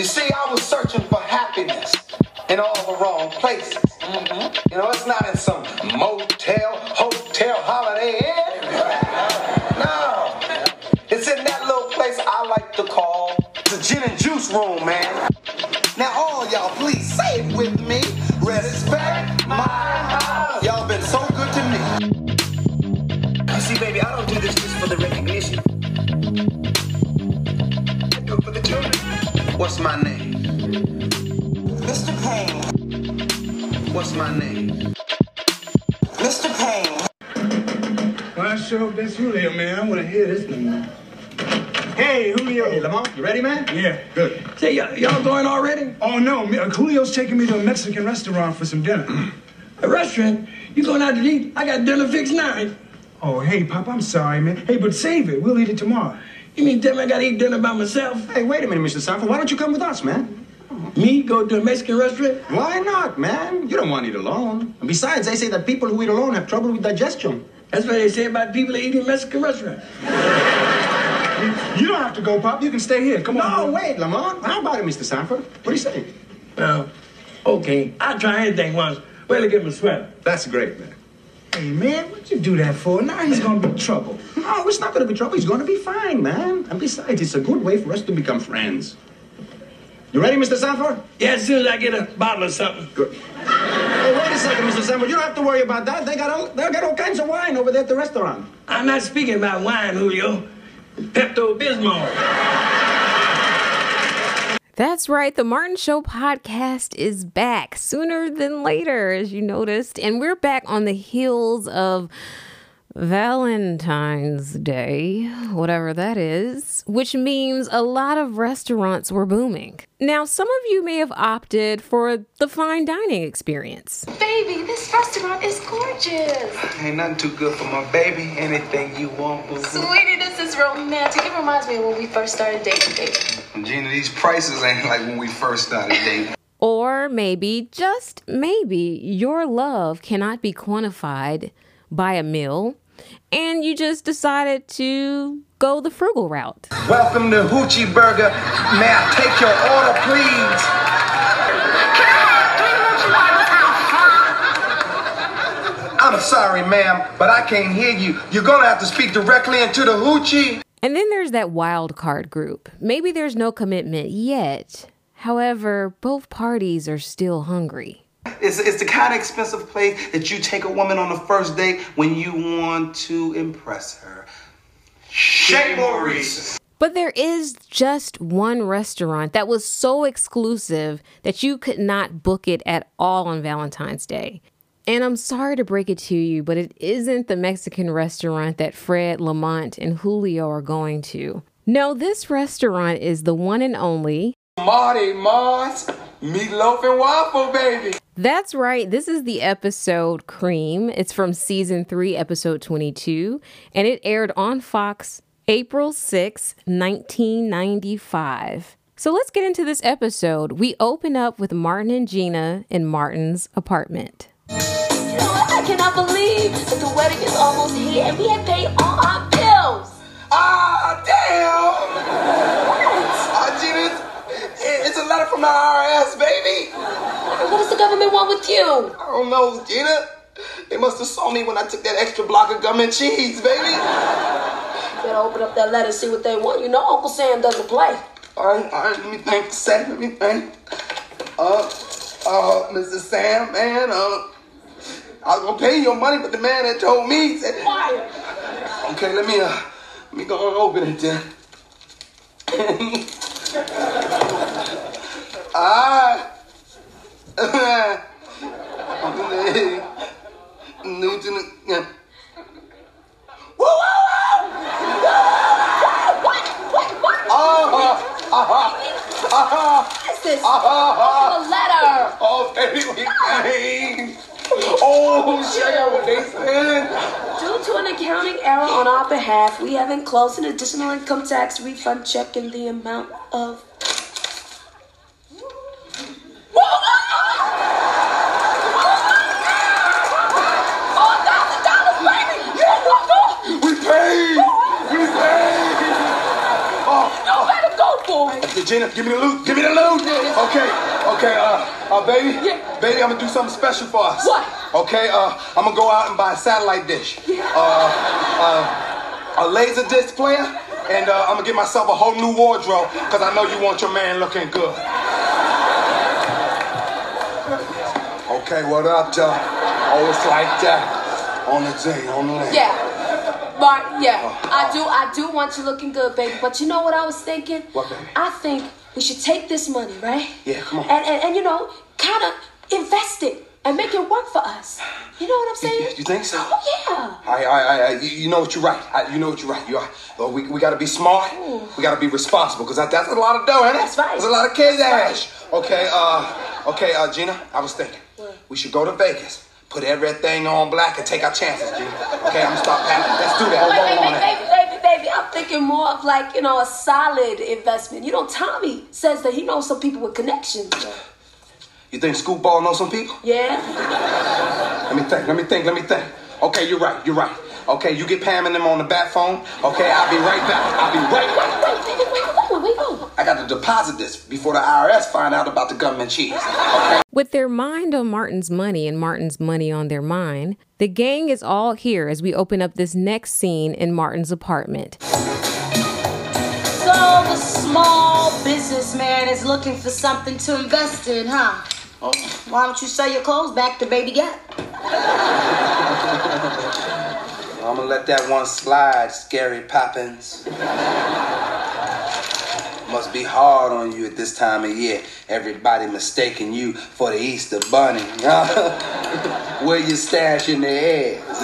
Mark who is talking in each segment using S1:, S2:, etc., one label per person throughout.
S1: You see, I was searching for happiness in all the wrong places. Mm-hmm. You know, it's not in some motel, hotel, holiday inn. No. It's in that little place I like to call the gin and juice room, man. Now, all y'all, please say it with me. Respect my What's my name?
S2: Mr. Payne.
S1: What's my name?
S2: Mr. Payne.
S3: Well, I sure hope that's Julio, man. I want to hear this one, man. Hey, Julio.
S4: Hey, Lamont, you ready, man?
S3: Yeah.
S4: Good.
S5: Say, y'all, y'all going already?
S3: Oh, no. uh, Julio's taking me to a Mexican restaurant for some dinner.
S5: A restaurant? You going out to eat? I got dinner fixed now.
S3: oh, hey, Pop, I'm sorry, man. Hey, but save it. We'll eat it tomorrow.
S5: You mean tell me I gotta eat dinner by myself?
S4: Hey, wait a minute, Mr. Sanford. Why don't you come with us, man?
S5: Me go to a Mexican restaurant?
S4: Why not, man? You don't want to eat alone. And besides, they say that people who eat alone have trouble with digestion.
S5: That's what they say about people that eat in Mexican restaurant.
S3: You don't have to go, Pop. You can stay here. Come on.
S4: No, wait, Lamont. How about it, Mr. Sanford? What do you say?
S5: Well, okay. I'll try anything once. Well, it'll get a sweater.
S4: That's great, man.
S3: Hey, man, what'd you do that for? Now he's to be trouble.
S4: No, it's not to be trouble. He's to be fine, man. And besides, it's a good way for us to become friends. You ready, Mr. Sanford?
S5: Yeah, as soon as I get a bottle of something.
S4: Good. Hey, wait a second, Mr. Sanford. You don't have to worry about that. They got all, they got all kinds of wine over there at the restaurant.
S5: I'm not speaking about wine, Julio. Pepto Bismol.
S6: That's right. The Martin Show podcast is back sooner than later, as you noticed. And we're back on the heels of Valentine's Day, whatever that is, which means a lot of restaurants were booming. Now, some of you may have opted for the fine dining experience.
S7: Baby, this restaurant is gorgeous.
S1: Ain't nothing too good for my baby. Anything you want, boo.
S7: Sweetie, this is romantic. It reminds me of when we first started dating, baby.
S1: Gina, these prices ain't like when we first started dating.
S6: Or maybe, just maybe, your love cannot be quantified by a meal, and you just decided to go the frugal route.
S1: Welcome to Hoochie Burger. May I take your order, please? I'm sorry, ma'am, but I can't hear you. You're gonna have to speak directly into the hoochie.
S6: And then there's that wild card group. Maybe there's no commitment yet. However, both parties are still hungry.
S1: It's, it's the kind of expensive place that you take a woman on the first date when you want to impress her. Chez Maurice.
S6: But there is just one restaurant that was so exclusive that you could not book it at all on Valentine's Day. And I'm sorry to break it to you, but it isn't the Mexican restaurant that Fred, Lamont, and Julio are going to. No, this restaurant is the one and only.
S1: Marty Mar's, meatloaf and waffle, baby.
S6: That's right, this is the episode Cream. It's from season 3, episode 22, and it aired on Fox April 6, 1995. So let's get into this episode. We open up with Martin and Gina in Martin's apartment.
S7: You know what? I cannot believe that the wedding is almost here and we have paid all our bills.
S1: Ah, damn. Gina, it's- it's a letter from the IRS, baby.
S7: What does the government want with you?
S1: I don't know, Gina. They must have saw me when I took that extra block of gum and cheese, baby.
S7: You better open up that letter and see what they want. You know Uncle Sam doesn't play.
S1: All right, all right, let me think, Sam, let me think. Uh, uh, Mr. Sam, man, uh, I was gonna pay you your money, but the man that told me said,
S7: Quiet.
S1: okay, let me, uh, let me go and open it then. ah. Newton. Woo, woo,
S7: this? A letter.
S1: Oh, baby, we came. Oh, check out what they said.
S7: Due to an accounting error on our behalf, we have enclosed an additional income tax refund check in the amount of.
S1: We paid. We paid. Oh,
S7: You better go boy.
S1: Gina, give me the loot. Give me the loot. Okay, okay, uh, uh, baby.
S7: Yeah.
S1: Baby, I'm gonna do something special for us.
S7: What?
S1: Okay, uh, I'm gonna go out and buy a satellite dish. Uh, uh, a laser disc player, and uh, I'm gonna get myself a whole new wardrobe, because I know you want your man looking good. Okay, what up, Joe? Oh, it's like that. On the day, on the lane.
S7: Yeah. Mark, yeah, I do I do want you looking good, baby. But you know what I was thinking?
S1: What, baby?
S7: I think we should take this money, right?
S1: Yeah, come on.
S7: And and, and you know, kind of invest it and make it work for us. You know what I'm saying?
S1: You think so?
S7: Oh yeah.
S1: I, I, I, you- you know what you're right. I, you know what you're right. You are. Well, we, we got to be smart. We got to be responsible because that, that's a lot of dough, ain't it?
S7: That's right.
S1: That's a lot of kids
S7: That's
S1: ash. Okay, uh, okay, uh, Gina. I was thinking what? we should go to Vegas, put everything on black, and take our chances, Gina. Okay, I'm gonna start packing. Let's do that.
S7: Wait,
S1: Hold
S7: wait,
S1: on,
S7: wait, baby, baby, baby. I'm thinking more of like, you know, a solid investment. You know, Tommy says that he knows some people with connections.
S1: You think Scoop Ball knows some people?
S7: Yeah?
S1: Let me think. Let me think. Let me think. Okay, you're right. You're right. Okay, you get Pam and them on the bat phone. Okay, I'll be right back. I'll be right back.
S7: Wait, wait, wait, wait, wait, wait, wait, wait.
S1: I got to deposit this before the IRS find out about the government cheese. Okay.
S6: With their mind on Martin's money and Martin's money on their mind, the gang is all here as we open up this next scene in Martin's apartment.
S8: So the small businessman is looking for something to invest in, huh? Well, why don't you sell your clothes back to Baby Gap?
S1: I'm gonna let that one slide, Scary Poppins. Must be hard on you at this time of year. Everybody mistaking you for the Easter Bunny. Where you stashing the eggs?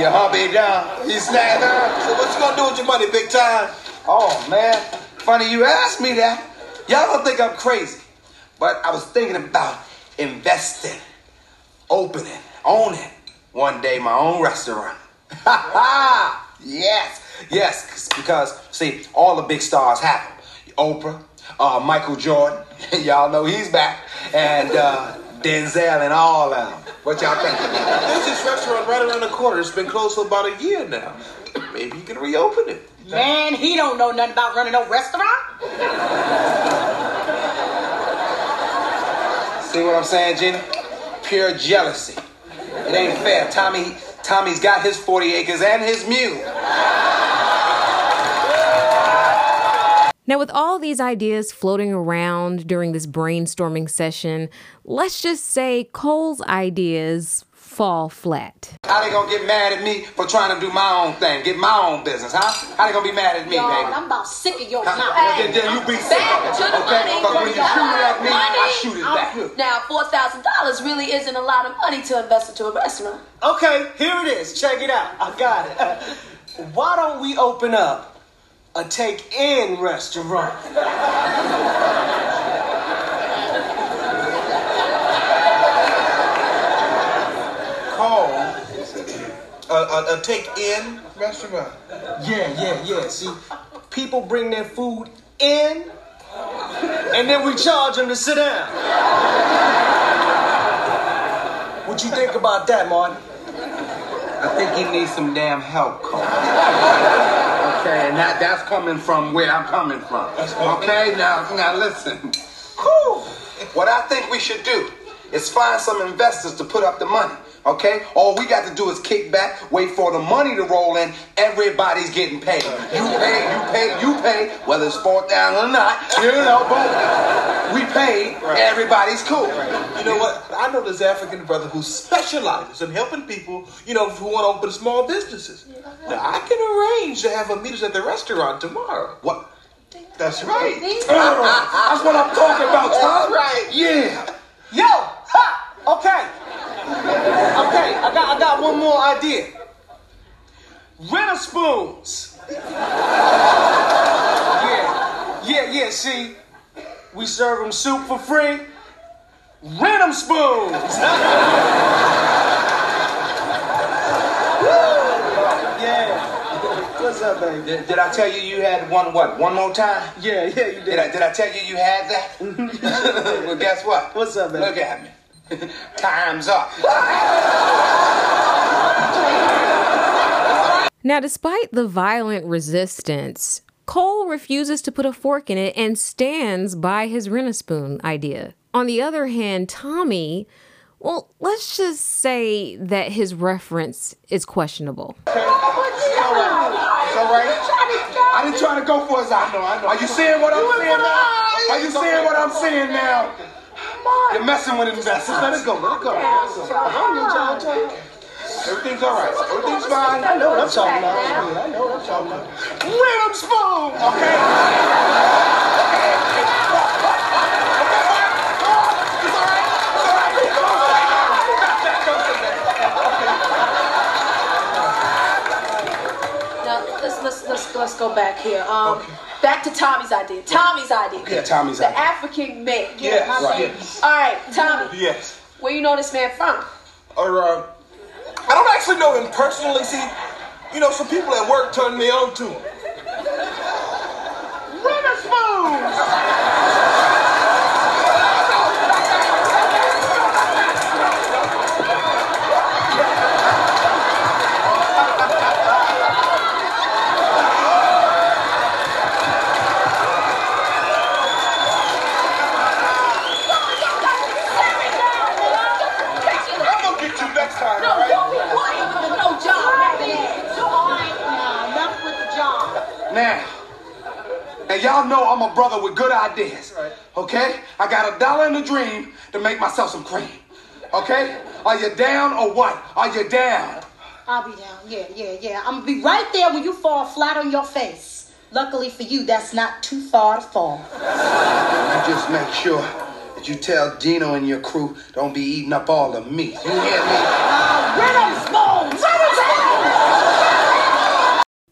S1: Your hubby down. You snag her. So what you gonna do with your money, big time? Oh man, funny you asked me that. Y'all don't think I'm crazy, but I was thinking about investing, opening, owning one day my own restaurant. yes, yes, because see, all the big stars have them. Oprah, uh, Michael Jordan, y'all know he's back, and uh, Denzel and all of them. What y'all think?
S9: There's this restaurant right around the corner. It's been closed for about a year now. Maybe you can reopen it.
S8: Man, he don't know nothing about running no restaurant.
S1: See what I'm saying, Gina? Pure jealousy. It ain't fair. Tommy, Tommy's got his 40 acres and his mule.
S6: Now, with all these ideas floating around during this brainstorming session, let's just say Cole's ideas fall flat.
S1: How they gonna get mad at me for trying to do my own thing, get my own business, huh? How they gonna be mad at me,
S8: Y'all,
S1: baby?
S8: I'm about sick of your
S1: Huh?
S8: mouth.
S1: Then- then you be sick of
S7: Back
S1: it,
S7: to the
S1: okay?
S7: money.
S1: Because when you shoot it at me, I
S7: Money.
S1: shoot it back.
S7: Now, four thousand dollars really isn't a lot of money to invest into a restaurant.
S2: Okay, here it is. Check it out. I got it. Why don't we open up a take-in restaurant?
S9: Call a, a, a take-in restaurant.
S2: Yeah, yeah, yeah. See, people bring their food in, and then we charge them to sit down. What you think about that, Martin?
S1: I think he needs some damn help, Cole. Okay, and that, that's coming from where I'm coming from. Okay, now, now listen. Whew. What I think we should do is find some investors to put up the money. Okay? All we got to do is kick back, wait for the money to roll in. Everybody's getting paid. You pay, you pay, you pay, whether it's fourth down or not. You know, boom. We paid. Everybody's cool.
S9: You know what? I know this African brother who specializes in helping people, you know, who want to open small businesses. Now, I can arrange to have a meeting at the restaurant tomorrow.
S1: What?
S9: That's right.
S1: That's what I'm talking about, Tom.
S9: That's right.
S1: Yeah.
S2: Yo, ha! Okay. Okay, I got I got one more idea. A spoons. Yeah, yeah, yeah. See, we serve them soup for free. Rent them spoons. yeah. What's up, baby?
S1: Did, did I tell you you had one what? One more time?
S2: Yeah, yeah, you
S1: Did
S2: did.
S1: I, did I tell you you had that? Mm-hmm. well, guess what?
S2: What's up, baby?
S1: Look at me. Time's up.
S6: Now, despite the violent resistance, Cole refuses to put a fork in it and stands by his Renispoon idea. On the other hand, Tommy, well, let's just say that his reference is questionable.
S1: It's. I didn't try to go for his eye. Are you seeing what I'm seeing now? Are you seeing what I'm seeing now? You're messing with investors. Let it go. Let it go. Everything's all right. Everything's fine. I know what I'm talking about. I know what I'm talking about. Rhythm spoon. Okay.
S7: Now let's let's let's let's go back here. Um, back to Tommy's idea. Tommy's idea.
S1: Yeah, Tommy's idea.
S7: the
S1: idea.
S7: African man.
S9: Yes,
S7: my
S9: right.
S7: bad. All right, Tommy.
S9: Yes.
S7: Where you know this man from?
S9: Or, uh, I don't actually know him personally. See, you know, some people at work turned me on to him.
S1: And y'all know I'm a brother with good ideas. Okay? I got a dollar and a dream to make myself some cream. Okay? Are you down or what? Are you down?
S8: I'll be down. Yeah, yeah, yeah. I'm gonna be right there when you fall flat on your face. Luckily for you, that's not too far to fall.
S1: You just make sure that you tell Dino and your crew don't be eating up all the meat. You hear me?
S8: Uh, Rhythm spoons!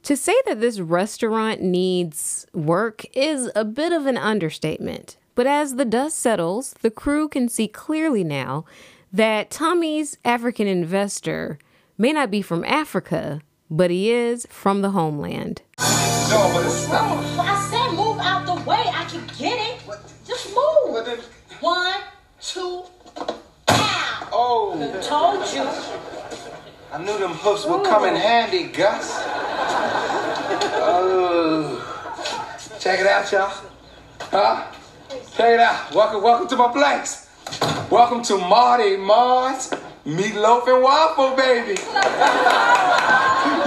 S6: To say that this restaurant needs work is a bit of an understatement. But as the dust settles, the crew can see clearly now that Tommy's African investor may not be from Africa, but he is from the homeland.
S1: No, but it's not.
S8: Oh, I said move out the way. I can get it. Just move. One, two, ow.
S1: Oh,
S8: Told you.
S1: I knew them hoofs would come in handy, Gus. Oh, check it out, y'all. Huh? Check it out. Welcome, welcome to my place. Welcome to Marty Mar's Meatloaf and Waffle, baby.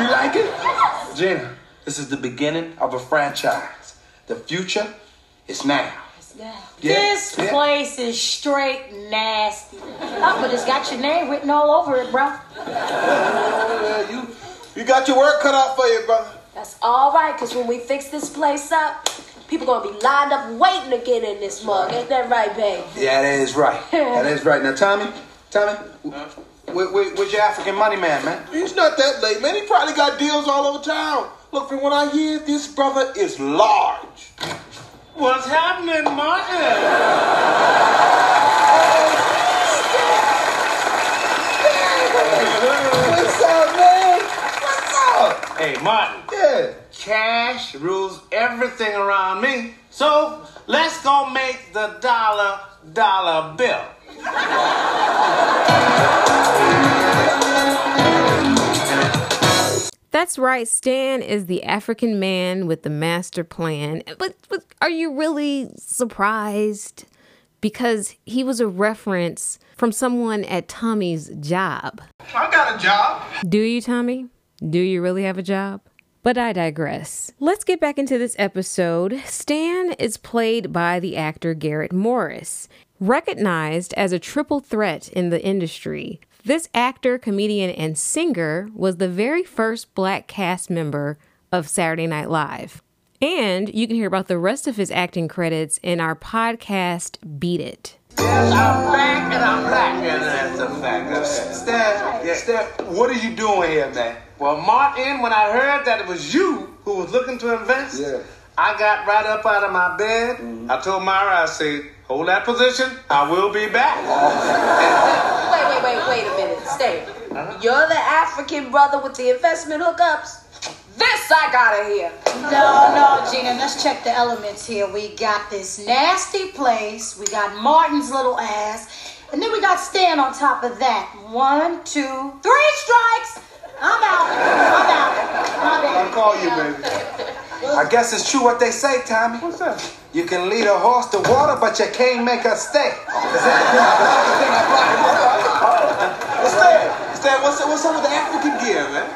S1: you like it? Gina, this is the beginning of a franchise. The future is now. Yeah,
S8: This
S1: yeah.
S8: place is straight nasty. Oh, but it's got your name written all over it, bro.
S9: Yeah, you, you got your work cut out for you, brother.
S7: That's all right, cause when we fix this place up, people gonna be lined up waiting to get in this mug. Ain't that right, babe?
S1: Yeah, that is right. That is right. Now, Tommy, Tommy, where, where, where's your African money man, man?
S9: He's not that late, man. He probably got deals all over town. Look, from what I hear, this brother is large.
S5: What's happening, Martin?
S1: What's up, man? What's up?
S5: Hey, Martin.
S1: Yeah.
S5: Cash rules everything around me. So let's go make the dollar dollar bill.
S6: That's right, Stan is the African man with the master plan. But, but are you really surprised? Because he was a reference from someone at Tommy's job.
S9: I got a job.
S6: Do you, Tommy? Do you really have a job? But I digress. Let's get back into this episode. Stan is played by the actor Garrett Morris. Recognized as a triple threat in the industry, this actor, comedian, and singer was the very first black cast member of Saturday Night Live. And you can hear about the rest of his acting credits in our podcast, Beat It.
S5: Yes, I'm back and I'm black, and that's a fact.
S1: Stan, Stan, what are you doing here, man?
S5: Well, Martin, when I heard that it was you who was looking to invest,
S1: Yeah.
S5: I got right up out of my bed. Mm-hmm. I told Myra, I said, hold that position. I will be back.
S7: Wait, wait, wait, wait a minute. Stay. You're the African brother with the investment hookups. This I gotta hear.
S8: No, no, Gina, let's check the elements here. We got this nasty place, we got Martin's little ass, and then we got Stan on top of that. One, two, three strikes! I'm out. I'm out. I'm out.
S1: I'll call you, baby. I guess it's true what they say, Tommy.
S5: What's that?
S1: You can lead a horse to water, but you can't make her stay.
S9: Stan, Stan, what's, what's up with the African gear, man?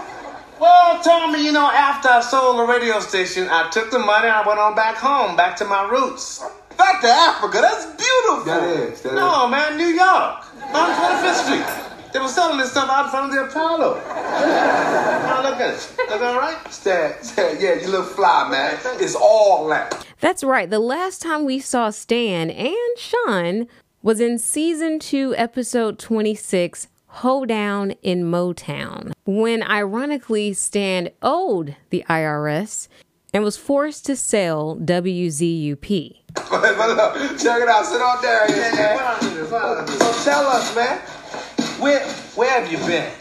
S5: Well, Tommy, you know, after I sold the radio station, I took the money and I went on back home, back to my roots.
S9: Back to Africa, that's beautiful.
S1: That is. That
S5: No, man, New York, on 25th Street. They were selling this stuff out in front of the Apollo. Now look at all right?
S1: Stan, Stan, yeah, you look fly, man. It's all that.
S6: That's right. The last time we saw Stan and Sean was in season two, episode 26, Hoedown in Motown, when ironically Stan owed the IRS and was forced to sell WZUP.
S1: But, but look, check it out. Sit on there, yeah,
S5: What I need is- what I need is-
S1: So tell us, man. Where, where have you been?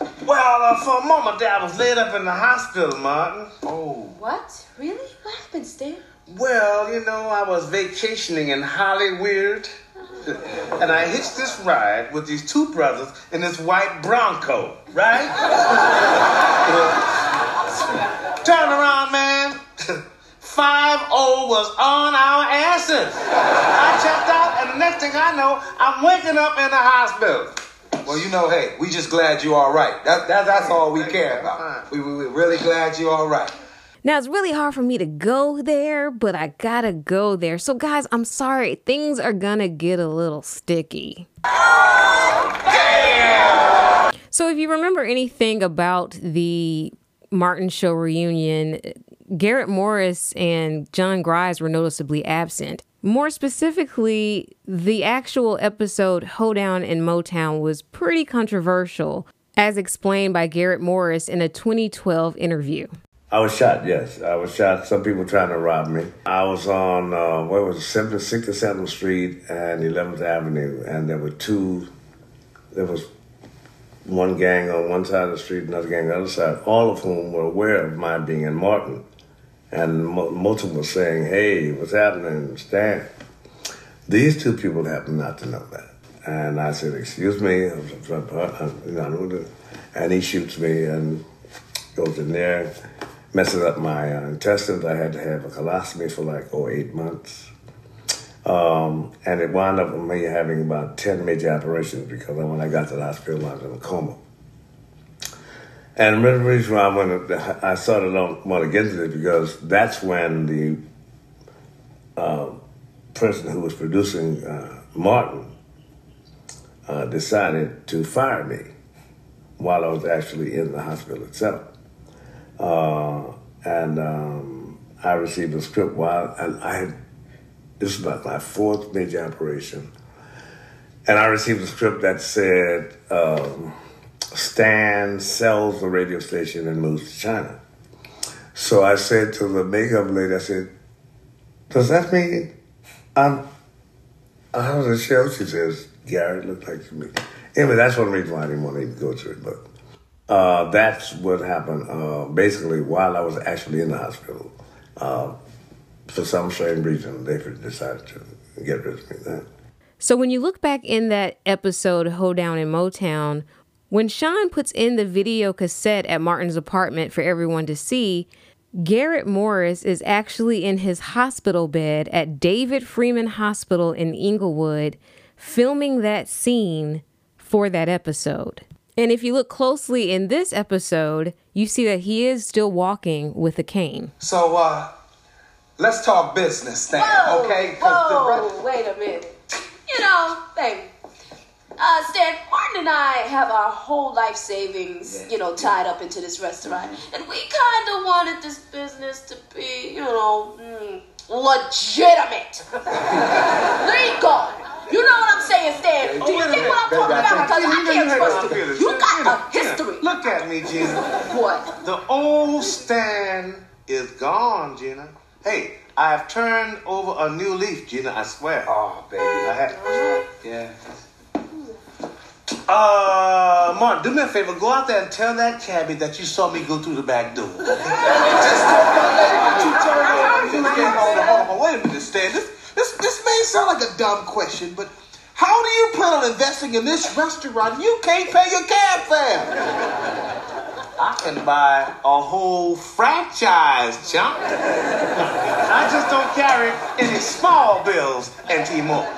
S5: Well, uh, for a moment there, I was laid up in the hospital, Martin.
S1: Oh.
S7: What? Really? What happened, Stan?
S5: Well, you know, I was vacationing in Hollywood. And I hitched this ride with these two brothers in this white Bronco, right? Turn around, man. 5 was on our asses. I checked out, and the next thing I know, I'm waking up in the hospital.
S1: Well, you know, hey, we just glad you all right. That, that, that's all we care about. We, we, we're really glad you all right.
S6: Now, it's really hard for me to go there, but I gotta go there. So, guys, I'm sorry. Things are gonna get a little sticky. So, if you remember anything about the Martin Show reunion, Garrett Morris and John Grimes were noticeably absent. More specifically, the actual episode Hoedown in Motown was pretty controversial, as explained by Garrett Morris in a 2012 interview.
S10: I was shot, yes. I was shot. Some people trying to rob me. I was on, uh, what was it, 7th, 6th and 7th Street and 11th Avenue, and there were two, there was one gang on one side of the street, another gang on the other side, all of whom were aware of my being in Martin. And mo- most of them were saying, hey, what's happening, Stan? These two people happen not to know that. And I said, excuse me, gonna-" and he shoots me and goes in there, messes up my uh, intestines. I had to have a colostomy for like, oh, eight months. Um, and it wound up with me having about 10 major operations because when I got to the hospital, I was in a coma. And the reason why I, wanted, I started don't want to get into this because that's when the uh, person who was producing uh, Martin uh, decided to fire me while I was actually in the hospital itself. Uh, and um, I received a script while and I had this was about my fourth major operation, and I received a script that said um, Stan sells the radio station and moves to China. So I said to the makeup lady, I said, "Does that mean I'm I was a show?" She says, "Gary, it looked like to me." Anyway, that's one reason why I didn't want to even go to it, but. Uh, that's what happened uh, basically while I was actually in the hospital. Uh, for some strange reason, they decided to get rid of me then.
S6: So when you look back in that episode, Hoedown in Motown, when Sean puts in the video cassette at Martin's apartment for everyone to see, Garrett Morris is actually in his hospital bed at David Freeman Hospital in Inglewood, filming that scene for that episode. And if you look closely in this episode, you see that he is still walking with a cane.
S1: So, uh, let's talk business, Stan,
S7: Whoa,
S1: okay?
S7: whoa, wait a minute. You know, baby. Uh, Stan, Martin and I have our whole life savings, you know, tied up into this restaurant. And we kind of wanted this business to be, you know, mm, legitimate. Legal. You know what I'm saying, Stan? Do you think what I'm talking about? Because I can't trust you. You got a history.
S5: Look at me, Gina.
S7: What?
S5: The old Stan is gone, Gina. Hey, I have turned over a new leaf, Gina, I swear.
S1: Oh, baby.
S5: I have. Yeah. Uh, Mark, do me a favor. Go out there and tell that cabbie that you saw me go through the back door.
S9: Just told my lady that you turned on, hold on, hold on. Wait a minute, Stan. This, this, this may sound like a dumb question, but how do you plan on investing in this restaurant? You can't pay your cab fare.
S5: I can buy a whole franchise, chump. I just don't carry any small bills anymore.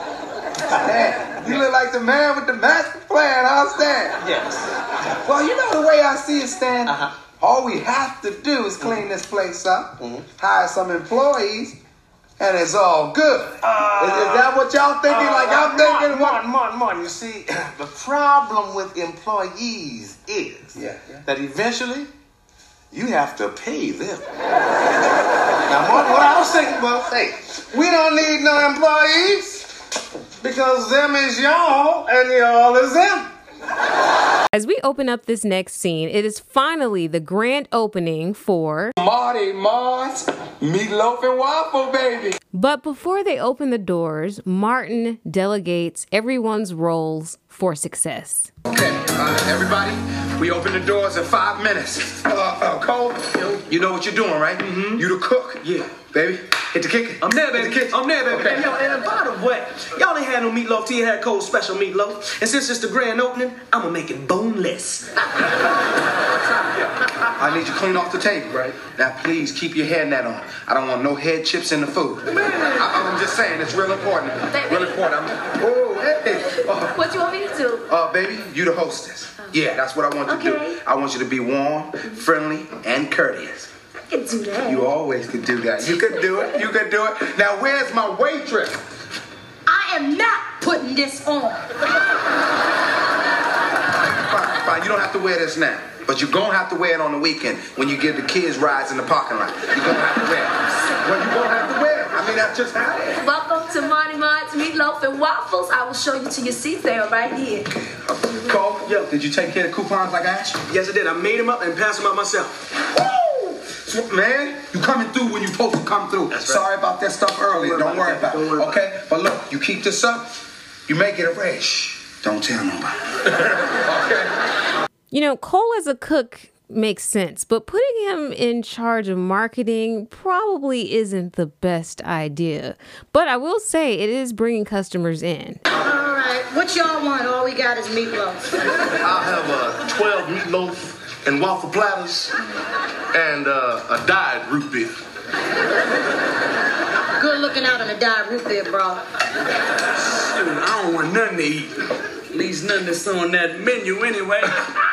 S1: You look like the man with the master plan, huh, Stan?
S5: Yes.
S1: Well, you know the way I see it, Stan.
S5: Uh-huh.
S1: All we have to do is clean this place up, hire some employees, and it's all good. is, is that what y'all thinking? like I'm thinking?
S5: Uh, Martin, Martin, Martin, you see, the problem with employees is
S1: Yeah, yeah.
S5: that eventually you have to pay them. now, Martin, what I was thinking was, hey, we don't need no employees because them is y'all and y'all is them.
S6: As we open up this next scene, it is finally the grand opening for.
S1: Marty Mar's, meatloaf and waffle, baby.
S6: But before they open the doors, Martin delegates everyone's roles for success.
S1: Okay, uh, everybody, we open the doors in five minutes. Uh, uh, Cole, you know what you're doing, right? Mm-hmm. You the cook.
S2: Yeah.
S1: Baby, hit the kitchen.
S2: I'm there, baby.
S1: the.
S2: I'm there, baby.
S1: Okay.
S2: And, yo, and by the way, y'all ain't had no meatloaf till you had cold special meatloaf. And since it's the grand opening, I'm gonna make it boneless.
S1: I need you clean off the table.
S2: Right.
S1: Now, please keep your hair net on. I don't want no head chips in the food. Man. I, am just saying, it's real important. to me.
S7: Baby.
S1: Real important. I'm, oh, hey. Oh,
S7: What you want me to do?
S1: uh, baby, you the hostess. Yeah, that's what I want you to
S7: Okay.
S1: do. I want you to be warm, friendly, and courteous.
S7: I can do that.
S1: You always could do that. You could do it. You could do it. Now, where's my waitress?
S8: I am not putting this on.
S1: Fine, fine. You don't have to wear this now. But you're gonna have to wear it on the weekend when you give the kids rides in the parking lot. You're gonna have to wear it. Well, you're gonna have to wear it. I mean, that's just how it is.
S7: Welcome to Monty Mott's Meatloaf and Waffles. I will show you to your seat there right here.
S1: Cole, yo, did you take care of the coupons like I asked you?
S2: Yes, I did. I made them up and passed them out myself.
S1: Woo! So, Man, you coming through when you supposed to come through.
S2: That's right.
S1: Sorry about that stuff earlier.
S2: Don't
S1: Don't
S2: worry
S1: worry
S2: about
S1: about
S2: it.
S1: it.
S2: Don't worry about
S1: okay? But look, you keep this up, you may get a raise. Don't tell nobody. okay?
S6: You know, Cole as a cook makes sense, but putting him in charge of marketing probably isn't the best idea. But I will say it is bringing customers in.
S8: All right, what y'all want? All we got is meatloaf.
S5: I'll have uh, 12 meatloaf and waffle platters and uh, a dyed root beer.
S8: Good looking out on the dyed root beer, bro.
S2: I don't want nothing to eat. At least nothing that's on that menu anyway.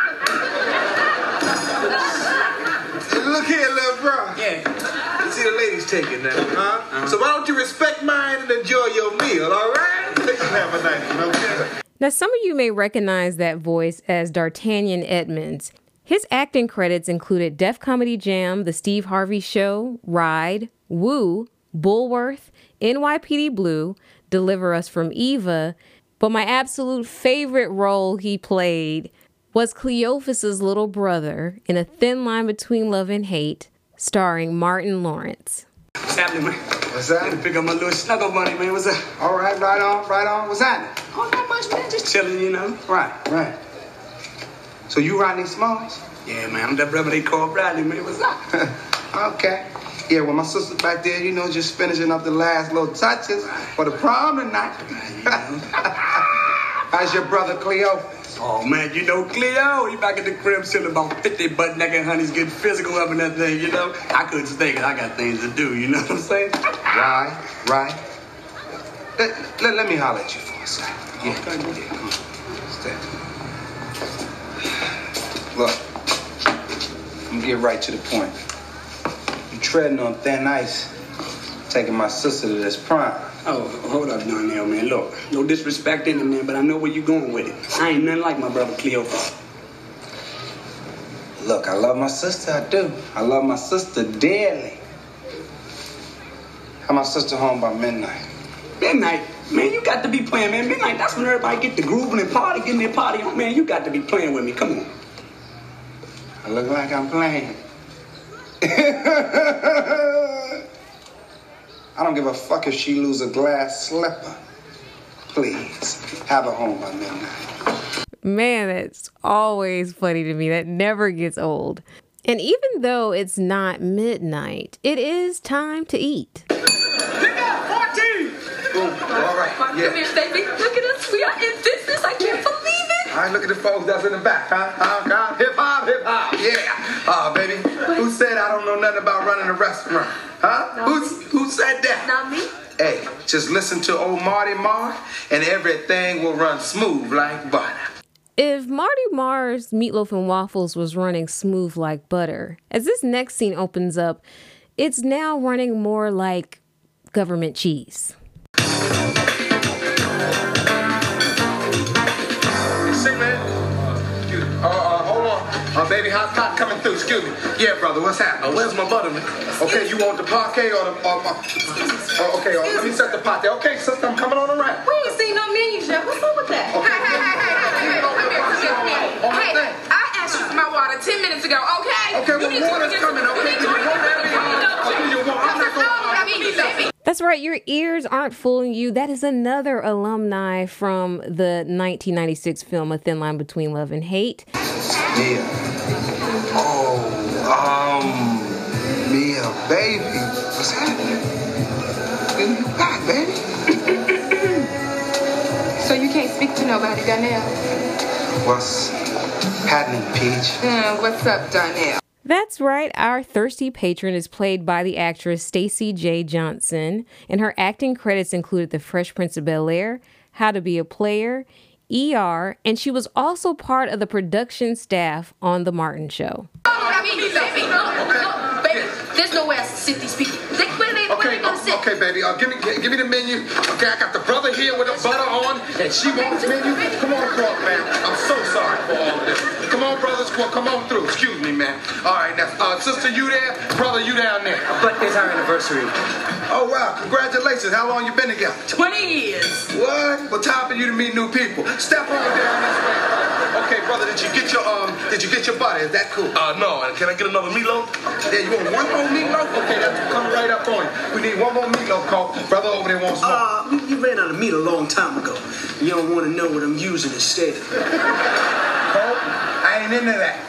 S9: Look here, little bro.
S2: Yeah.
S9: You see the ladies taking that, huh? Uh-huh. So why don't you respect mine and enjoy your meal, all right? You have a nice one, okay?
S6: Now, some of you may recognize that voice as Dartanyan Edmonds. His acting credits included Def Comedy Jam, The Steve Harvey Show, Ride, Woo, Bulworth, NYPD Blue, Deliver Us from Eva. But my absolute favorite role he played was Cleophas's little brother in A Thin Line Between Love and Hate, starring Martin Lawrence.
S2: What's happening, man?
S1: What's
S2: I had to
S1: that?
S2: pick up my little snuggle bunny, man. What's up?
S1: All right, right on, right on. What's that?
S2: Oh, not much, man. Just chilling, you know.
S1: Right, right. So you Rodney Smalls?
S2: Yeah, man. I'm that brother they call Bradley, man. What's up?
S1: okay. Yeah, well, my sister back there, you know, just finishing up the last little touches for the prom tonight. How's your brother Cleo?
S2: Oh, man, you know Cleo. He back at the crib chilling about 50 butt naked honeys getting physical up and that thing, you know. I couldn't stay 'cause I got things to do, you know what I'm saying?
S1: Right, right. Let, let, let me holler at you for a second. Yeah, yeah, come on. Look, I'm gonna get right to the point. You treading on thin ice, taking my sister to this prime.
S2: Oh, hold up, Darnell, man. Look, no disrespect in it, man, but I know where you going with it. I ain't nothing like my brother Cleo.
S1: Look, I love my sister, I do. I love my sister dearly. Have my sister home by midnight.
S2: Midnight, man, you got to be playing, man. Midnight, that's when everybody get the grooving and party, getting their party on, man. You got to be playing with me. Come on.
S1: I look like I'm playing. I don't give a fuck if she lose a glass slipper. Please, have her home by midnight.
S6: Man, that's always funny to me. That never gets old. And even though it's not midnight, it is time to eat.
S1: pick up All right,
S7: Come
S1: yeah.
S7: here, baby. Look at us. We are in business. I can't believe it.
S1: All right, look at the folks that's in the back, huh? Huh? huh? Hip hop, hip hop. yeah. Uh, baby, who said I don't know nothing about running a restaurant? Huh? Who, who said that?
S7: Not me.
S1: Hey, just listen to old Marty Mar, and everything will run smooth like butter.
S6: If Marty Mar's Meatloaf and Waffles was running smooth like butter, as this next scene opens up, it's now running more like government cheese.
S1: Baby, hot pot coming through. Excuse me. Yeah, brother, what's happening?
S9: Uh, where's my butter.
S1: Okay, you want the parquet or the. Or my, oh, okay, uh, let me set the pot there. Okay, sister, I'm coming on around.
S8: We ain't seen no menus yet. What's up with that?
S1: Okay.
S11: Hey, hey, hey, hey, hey, hey, come here, come here, come here.
S1: On the
S11: Hey,
S1: thing.
S11: I asked you for my water 10 minutes ago, okay?
S1: Okay,
S11: You
S1: well,
S11: need to
S1: water's
S11: get-
S1: coming, okay?
S11: you need to
S1: You want
S11: get-
S1: that? Okay, you want- I'm not gonna-
S11: No, I mean, baby.
S6: That's right, your ears aren't fooling you. That is another alumni from the 1996 film A Thin Line Between Love and Hate.
S1: Mia. Oh, um, Mia, baby. What's happening? When you back, baby?
S11: So you can't speak to nobody, Donnell?
S1: What's happening, Peach?
S11: Mm, what's up, Donnell?
S6: That's right, our thirsty patron is played by the actress Stacii Jae Johnson, and her acting credits included The Fresh Prince of Bel Air, How to Be a Player, ER, and she was also part of the production staff on The Martin Show.
S11: I mean, baby, there's nowhere to sit these people. They, where they, where
S1: Okay,
S11: sit?
S1: okay, baby. Uh, give me, give me the menu. Okay, I got the brother here with the butter on, and she wants the menu. Come on across, man. I'm so sorry for all of this. Come on, brothers, come come on through. Excuse me, man. All right, now, uh, sister, you there? Brother, you down there?
S12: But it's our anniversary.
S1: Oh wow, congratulations. How long you been together?
S11: 20 years.
S1: What? Well, time for you to meet new people. Step over down this way. Okay, brother, did you get your um? Did you get your butter? Is that cool?
S9: Uh, no. Can I get another meatloaf?
S1: Yeah, you want one more meatloaf? Okay, that's coming right up on you. We need one more meatloaf, Cole. Brother over there wants more.
S12: Uh, we, we ran out of meat a long time ago. You don't want to know what I'm using instead.
S1: Cole, I ain't into that.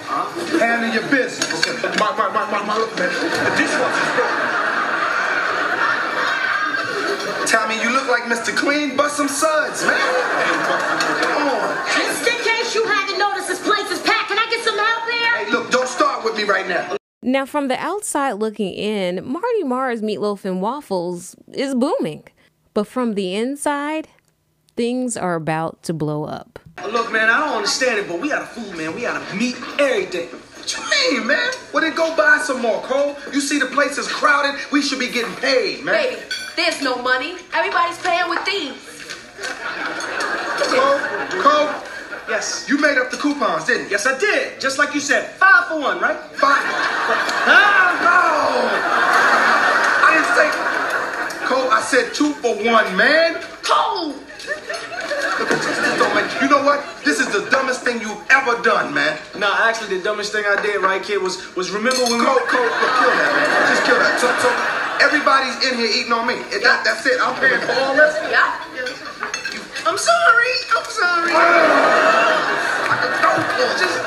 S1: Handle your business. Okay.
S9: My, my, my, my, my, look, man. The dishwasher's broken.
S1: Tommy, you look like Mr. Clean. Bust some suds, man. Come on.
S8: Just in case you hadn't noticed this place is packed, can I get some help here?
S1: Hey, look, don't start with me right now.
S6: Now, from the outside looking in, Marty Mar's Meatloaf and Waffles is booming. But from the inside, things are about to blow up.
S12: Look, man, I don't understand it, but we out of food, man. We out of meat, everything.
S1: What you mean, man? Well, then go buy some more, Cole. You see the place is crowded. We should be getting paid, man.
S7: Baby, there's no money. Everybody's paying with thieves.
S1: Cole, Cole,
S12: Yes.
S1: you made up the coupons, didn't you?
S12: Yes, I did. Just like you said. Five for one, right?
S1: Five.
S12: Ah,
S1: I didn't say. Cole, I said two for one, man.
S7: Cold.
S1: Look, this, this don't make. You know what? This is the dumbest thing you've ever done, man.
S12: no. Nah, actually, the dumbest thing I did, right, kid, was was remember when
S1: Cole,
S12: we.
S1: Cole, look, kill that, man. Just kill that. So, so everybody's in here eating on me. It- that, that's it. I'm paying for all this.
S7: Yeah.
S1: I'm sorry. I'm sorry. Just,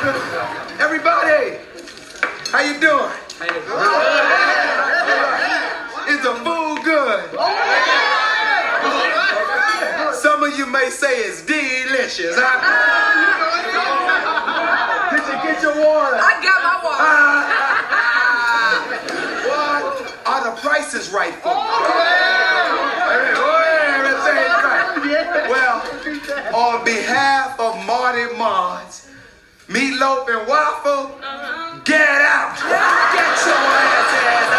S1: everybody, how you doing? Is the food good? Some of you may say it's delicious. Huh? Did you get your water?
S11: I got my water.
S1: Uh, what? Are the prices right for you? Oh, Everything's right. Well, on behalf of Marty Mar's, Meatloaf and Waffle, get out! Get your ass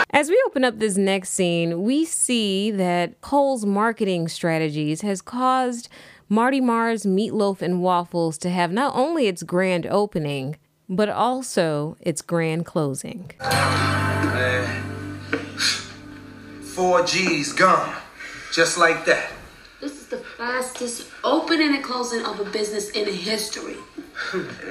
S1: out!
S6: As we open up this next scene, we see that Cole's marketing strategies has caused Marty Mar's Meatloaf and Waffles to have not only its grand opening, but also its grand closing.
S1: Four G's gone. Just like that.
S7: This is the fastest opening and closing of a business in history.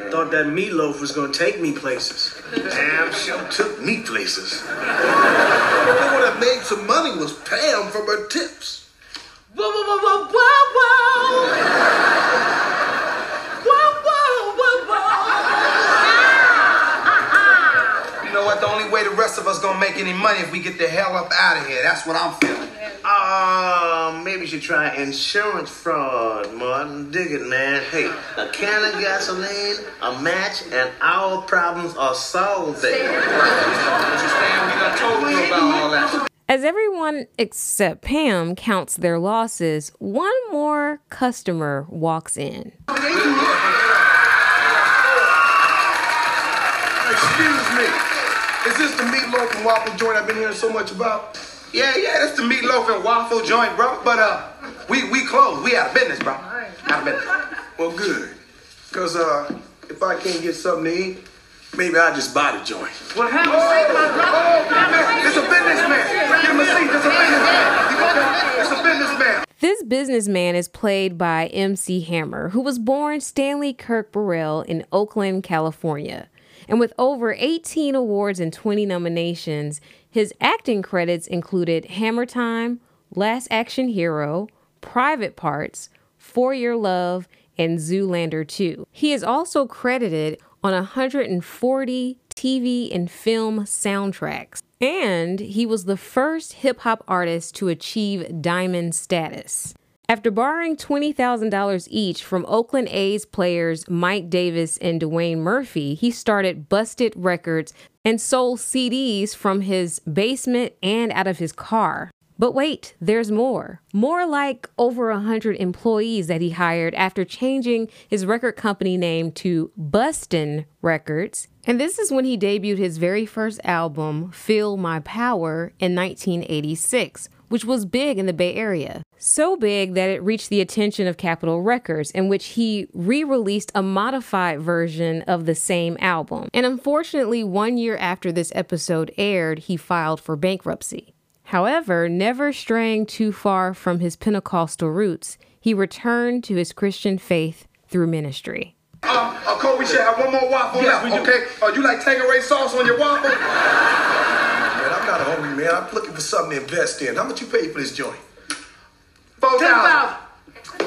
S12: Thought that meatloaf was gonna take me places.
S9: Damn sure took me places. What would have made some money was Pam from her tips.
S11: Whoa, whoa, whoa, whoa, whoa, whoa. Whoa, whoa, whoa, whoa.
S1: You know what? The only way the rest of us gonna make any money if we get the hell up out of here. That's what I'm feeling.
S12: Oh
S5: Oh, maybe you should try insurance fraud, Martin. Dig it, man. Hey, a can of gasoline, a match, and our problems are solved there.
S6: As everyone except Pam counts their losses, one more customer walks in.
S13: Excuse me. Is this the meatloaf and waffle joint I've been hearing so much about?
S1: Yeah, yeah, that's the meatloaf and waffle joint, bro. But uh, we we closed. We out of business, bro. Out of business.
S13: Well, good. Cause uh, if I can't get something to eat, maybe I'll just buy the joint.
S1: Well, have a seat, my brother. It's a businessman. Give him a seat. It's a businessman. You got that? It's a businessman.
S6: This businessman is played by MC Hammer, who was born Stanley Kirk Burrell in Oakland, California. And with over 18 awards and 20 nominations, his acting credits included Hammer Time, Last Action Hero, Private Parts, For Your Love, and Zoolander 2. He is also credited on 140 TV and film soundtracks. And he was the first hip hop artist to achieve diamond status. After borrowing $20,000 each from Oakland A's players Mike Davis and Dwayne Murphy, he started Bust It Records and sold CDs from his basement and out of his car. But wait, there's more. More like over a hundred employees that he hired after changing his record company name to Bustin' Records. And this is when he debuted his very first album, Feel My Power, in 1986, which was big in the Bay Area. So big that it reached the attention of Capitol Records, in which he re released a modified version of the same album. And unfortunately, one year after this episode aired, he filed for bankruptcy. However, never straying too far from his Pentecostal roots, he returned to his Christian faith through ministry.
S13: Uh, uh, Cole, we should have one more waffle left, okay? Uh, you like Tanqueray sauce on your waffle? Man, I'm not hungry, man. I'm looking for something to invest in. How much you pay for this joint?
S1: Four thousand.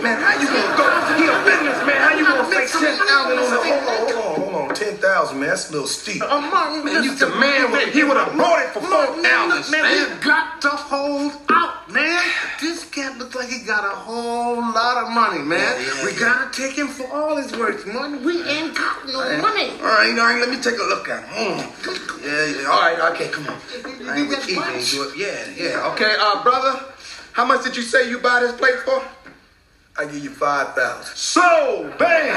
S1: Man, how you gonna go? He a businessman. How you gonna say ten thousand on the
S13: Hold on, hold on, hold on. Ten thousand, man. That's a little steep.
S1: Uh, Martin, man, you the man. With, he would have bought it for four thousand.
S5: Man, we got to hold out, man. This cat looks like he got a whole lot of money, man. we gotta take him for all his worth, man. We ain't got no money.
S13: All right, all right. Let me take a look at him. Mm. Yeah, yeah. All right, okay, come on. I ain't with eating. Do it. Yeah, yeah.
S1: Okay, uh, brother, how much did you say you buy this plate for?
S13: I give you five thousand.
S1: So, bam!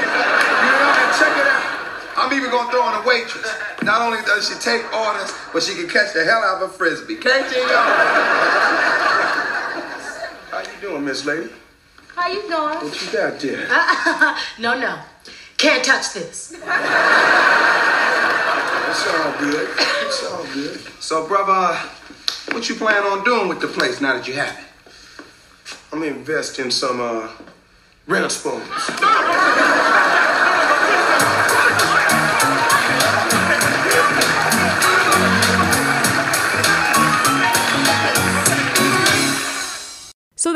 S1: You know, and check it out. I'm even gonna throw in a waitress. Not only does she take orders, but she can catch the hell out of a frisbee. Can't you?
S13: How you doing, Miss Lady?
S8: How you doing?
S13: What you got there?
S8: no, no. Can't touch this.
S13: It's all good. It's all good.
S1: So, brother, what you plan on doing with the place now that you have it?
S13: I'm gonna invest in some uh, rental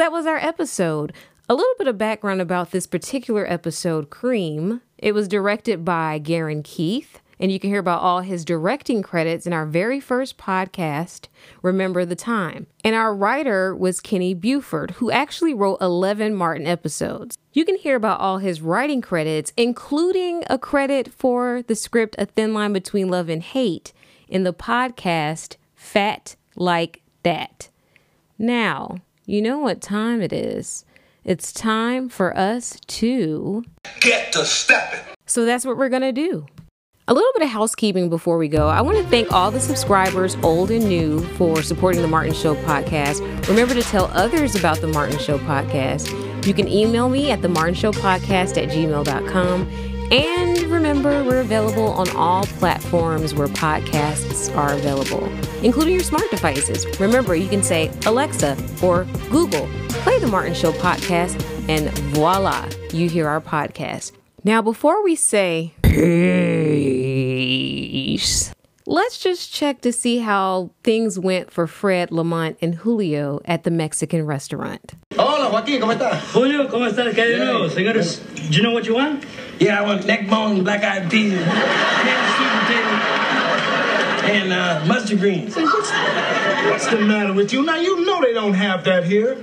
S6: that was our episode. A little bit of background about this particular episode, Cream. It was directed by Gerren Keith, and you can hear about all his directing credits in our very first podcast, Remember the Time. And our writer was Kenny Buford, who actually wrote 11 Martin episodes. You can hear about all his writing credits, including a credit for the script A Thin Line Between Love and Hate, in the podcast Fat Like That. Now, you know what time it is. It's time for us to
S1: get to stepping.
S6: So that's what we're going to do. A little bit of housekeeping before we go. I want to thank all the subscribers, old and new, for supporting the Martin Show podcast. Remember to tell others about the Martin Show podcast. You can email me at the Martin Show podcast at gmail.com. And remember, we're available on all platforms where podcasts are available, including your smart devices. Remember, you can say, Alexa or Google, play the Martin Show podcast, and voila, you hear our podcast. Now, before we say peace, let's just check to see how things went for Fred Lamont and Julio at the Mexican restaurant.
S14: Hola, Joaquín, ¿cómo estás? Julio, ¿cómo estás? ¿Qué hay de nuevo? Señores, do you know what you want? Yeah, I want neck bones, black eyed peas. and uh, mustard greens.
S3: What's the matter with you? Now, you know they don't have that here.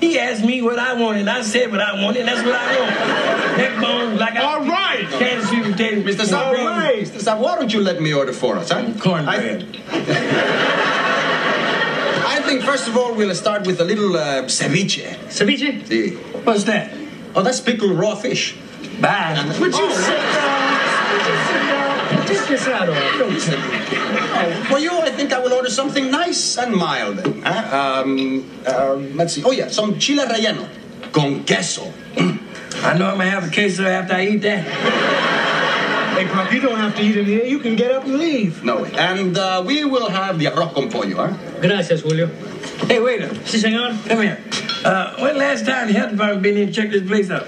S14: He asked me what I wanted. I said what I wanted. That's what I want. Neck bones, like I.
S3: All right.
S14: Kansas sweet potato.
S4: Mr. Saab,
S3: All right.
S4: Mr. Saab, why don't you let me order for us, huh?
S14: Cornbread.
S4: I think first of all we'll start with a little uh, ceviche.
S14: Ceviche?
S4: See.
S14: What's that?
S4: Oh, that's pickled raw fish.
S14: Bye.
S3: Would you sit down? Would you sit down? Take this hat off. Don't sit
S4: For you, I think I will order something nice and mild. huh? Um, um, let's see. Oh, yeah, some chile relleno con queso.
S14: I know I'm gonna have a queso after I eat that.
S3: Hey, Pop, you don't have to eat in here. You can get up and leave.
S4: No, and uh, we will have the arroz con pollo, huh?
S14: Gracias, Julio. Hey, waiter. Si, senor. Come here. Uh, when last time the health department been in and checked this place out?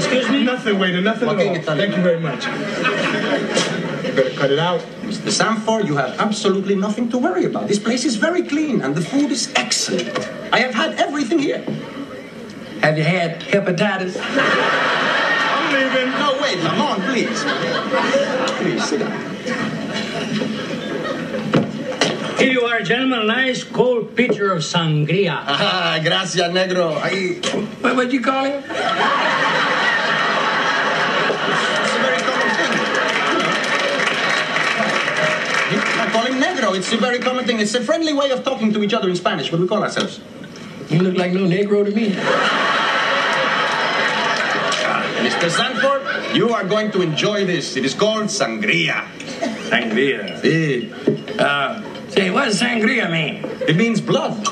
S3: Excuse me? Nothing, waiter. Nothing at all. Thank you very much. You better cut it out.
S4: Mr. Sanford, you have absolutely nothing to worry about. This place is very clean and the food is excellent. I have had everything here.
S14: Have you had hepatitis?
S3: I'm leaving.
S4: No, wait, Lamont, please. Please, sit down.
S14: Here you are, gentlemen. A nice cold pitcher of sangria.
S4: Ah, gracias, negro. I,
S14: What, what you call him?
S4: Call him negro. It's a very common thing. It's a friendly way of talking to each other in Spanish. What do we call ourselves?
S14: You look like no Negro to me.
S4: Mr. Sanford, you are going to enjoy this. It is called sangria.
S14: Sangria.
S4: Sí.
S14: Uh, say, what does sangria mean?
S4: It means blood.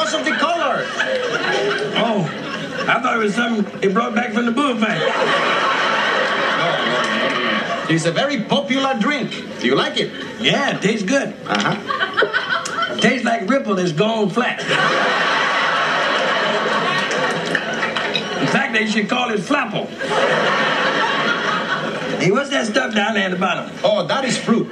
S4: Because of the color.
S14: Oh, I thought it was something they brought back from the bullfight.
S4: It is a very popular drink. Do you like it?
S14: Yeah, it tastes good.
S4: Uh-huh.
S14: Tastes like Ripple that's gone flat. In fact, they should call it Flapple. Hey, what's that stuff down there at the bottom?
S4: Oh, that is fruit.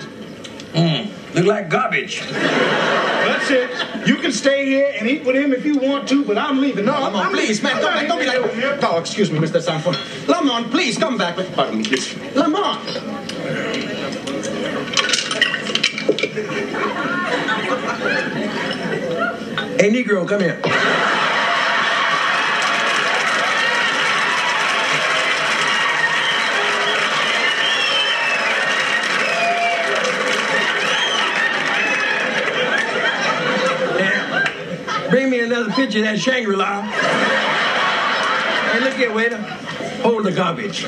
S14: Mm, look like garbage.
S3: That's it. You can stay here and eat with him if you want to, but I'm leaving. No,
S4: Lamont,
S3: I'm
S4: please,
S3: leaving.
S4: man, don't, don't be like. Oh, excuse me, Mr. Sanford. Lamont, please come back. With... Pardon me, please. Lamont.
S14: Hey, Negro, come here. Another picture of that Shangri-La. Hey, look here, waiter. Hold the garbage.